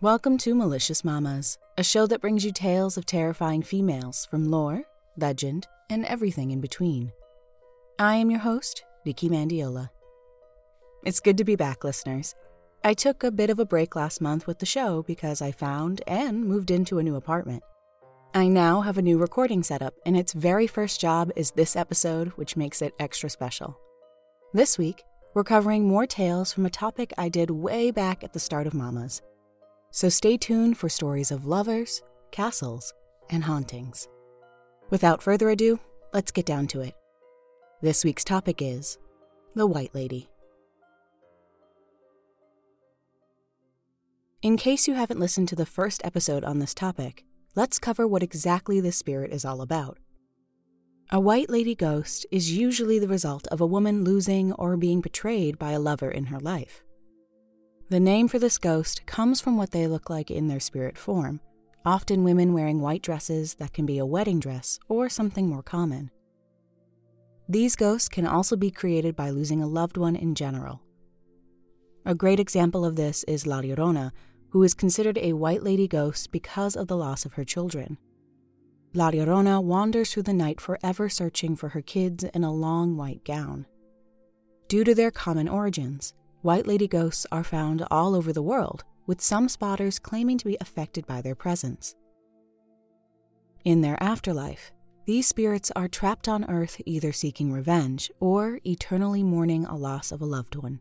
Welcome to Malicious Mamas, a show that brings you tales of terrifying females from lore, legend, and everything in between. I am your host, Nikki Mandiola. It's good to be back, listeners. I took a bit of a break last month with the show because I found and moved into a new apartment. I now have a new recording setup, and its very first job is this episode, which makes it extra special. This week, we're covering more tales from a topic I did way back at the start of Mamas so stay tuned for stories of lovers, castles, and hauntings. Without further ado, let's get down to it. This week's topic is The White Lady. In case you haven't listened to the first episode on this topic, let's cover what exactly this spirit is all about. A white lady ghost is usually the result of a woman losing or being betrayed by a lover in her life. The name for this ghost comes from what they look like in their spirit form, often women wearing white dresses that can be a wedding dress or something more common. These ghosts can also be created by losing a loved one in general. A great example of this is La Llorona, who is considered a white lady ghost because of the loss of her children. La Llorona wanders through the night forever searching for her kids in a long white gown. Due to their common origins, White lady ghosts are found all over the world, with some spotters claiming to be affected by their presence. In their afterlife, these spirits are trapped on Earth either seeking revenge or eternally mourning a loss of a loved one.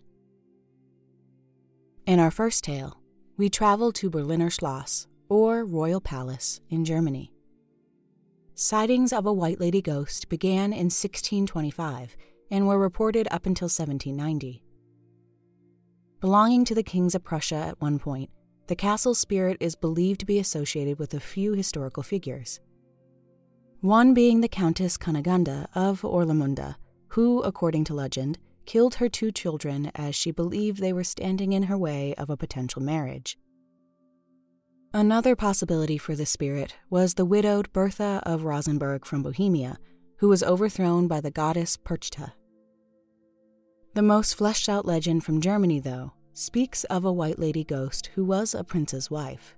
In our first tale, we travel to Berliner Schloss, or Royal Palace, in Germany. Sightings of a White Lady ghost began in 1625 and were reported up until 1790. Belonging to the kings of Prussia at one point, the castle's spirit is believed to be associated with a few historical figures. One being the Countess Kunigunda of Orlamunda, who, according to legend, killed her two children as she believed they were standing in her way of a potential marriage. Another possibility for the spirit was the widowed Bertha of Rosenberg from Bohemia, who was overthrown by the goddess Perchta. The most fleshed out legend from Germany, though, speaks of a white lady ghost who was a prince's wife.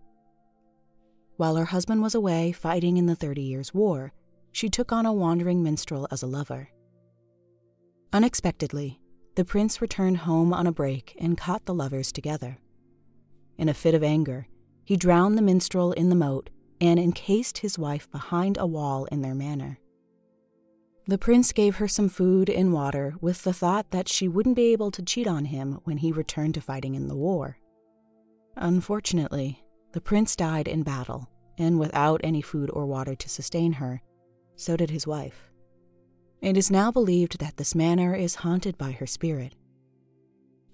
While her husband was away fighting in the Thirty Years' War, she took on a wandering minstrel as a lover. Unexpectedly, the prince returned home on a break and caught the lovers together. In a fit of anger, he drowned the minstrel in the moat and encased his wife behind a wall in their manor. The prince gave her some food and water with the thought that she wouldn't be able to cheat on him when he returned to fighting in the war. Unfortunately, the prince died in battle, and without any food or water to sustain her, so did his wife. It is now believed that this manor is haunted by her spirit.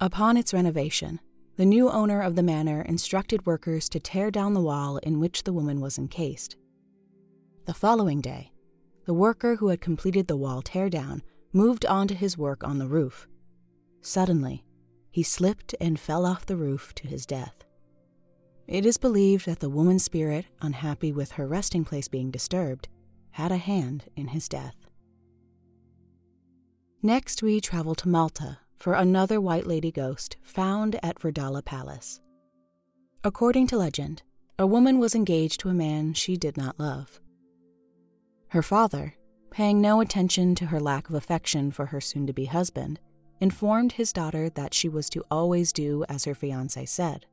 Upon its renovation, the new owner of the manor instructed workers to tear down the wall in which the woman was encased. The following day, the worker who had completed the wall teardown moved on to his work on the roof. Suddenly, he slipped and fell off the roof to his death. It is believed that the woman's spirit, unhappy with her resting place being disturbed, had a hand in his death. Next, we travel to Malta for another White Lady ghost found at Verdala Palace. According to legend, a woman was engaged to a man she did not love. Her father, paying no attention to her lack of affection for her soon to be husband, informed his daughter that she was to always do as her fiance said.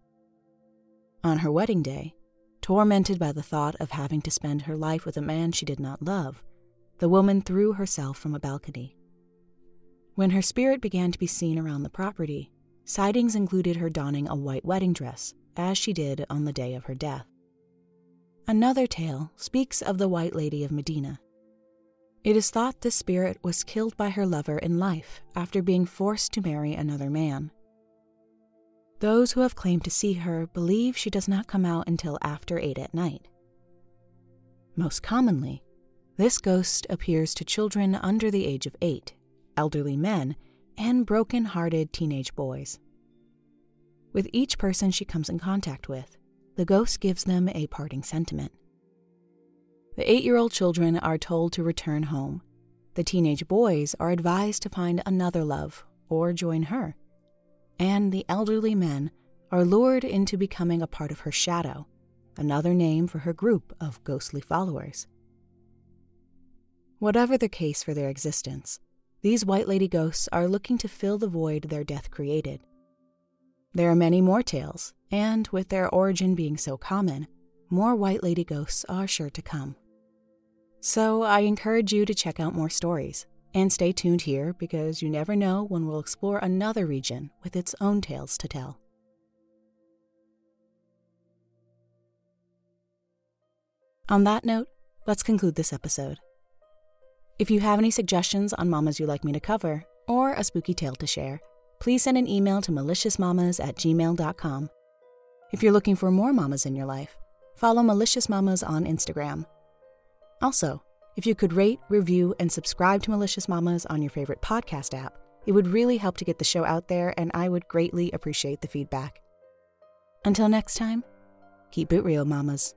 On her wedding day, tormented by the thought of having to spend her life with a man she did not love, the woman threw herself from a balcony. When her spirit began to be seen around the property, sightings included her donning a white wedding dress, as she did on the day of her death. Another tale speaks of the White Lady of Medina. It is thought this spirit was killed by her lover in life after being forced to marry another man. Those who have claimed to see her believe she does not come out until after 8 at night. Most commonly, this ghost appears to children under the age of 8, elderly men, and broken hearted teenage boys. With each person she comes in contact with, the ghost gives them a parting sentiment. The eight year old children are told to return home. The teenage boys are advised to find another love or join her. And the elderly men are lured into becoming a part of her shadow, another name for her group of ghostly followers. Whatever the case for their existence, these White Lady ghosts are looking to fill the void their death created. There are many more tales, and with their origin being so common, more White Lady ghosts are sure to come. So I encourage you to check out more stories and stay tuned here because you never know when we'll explore another region with its own tales to tell. On that note, let's conclude this episode. If you have any suggestions on mamas you'd like me to cover, or a spooky tale to share, please send an email to maliciousmamas at gmail.com. If you're looking for more mamas in your life, follow Malicious Mamas on Instagram. Also, if you could rate, review, and subscribe to Malicious Mamas on your favorite podcast app, it would really help to get the show out there, and I would greatly appreciate the feedback. Until next time, keep it real, mamas.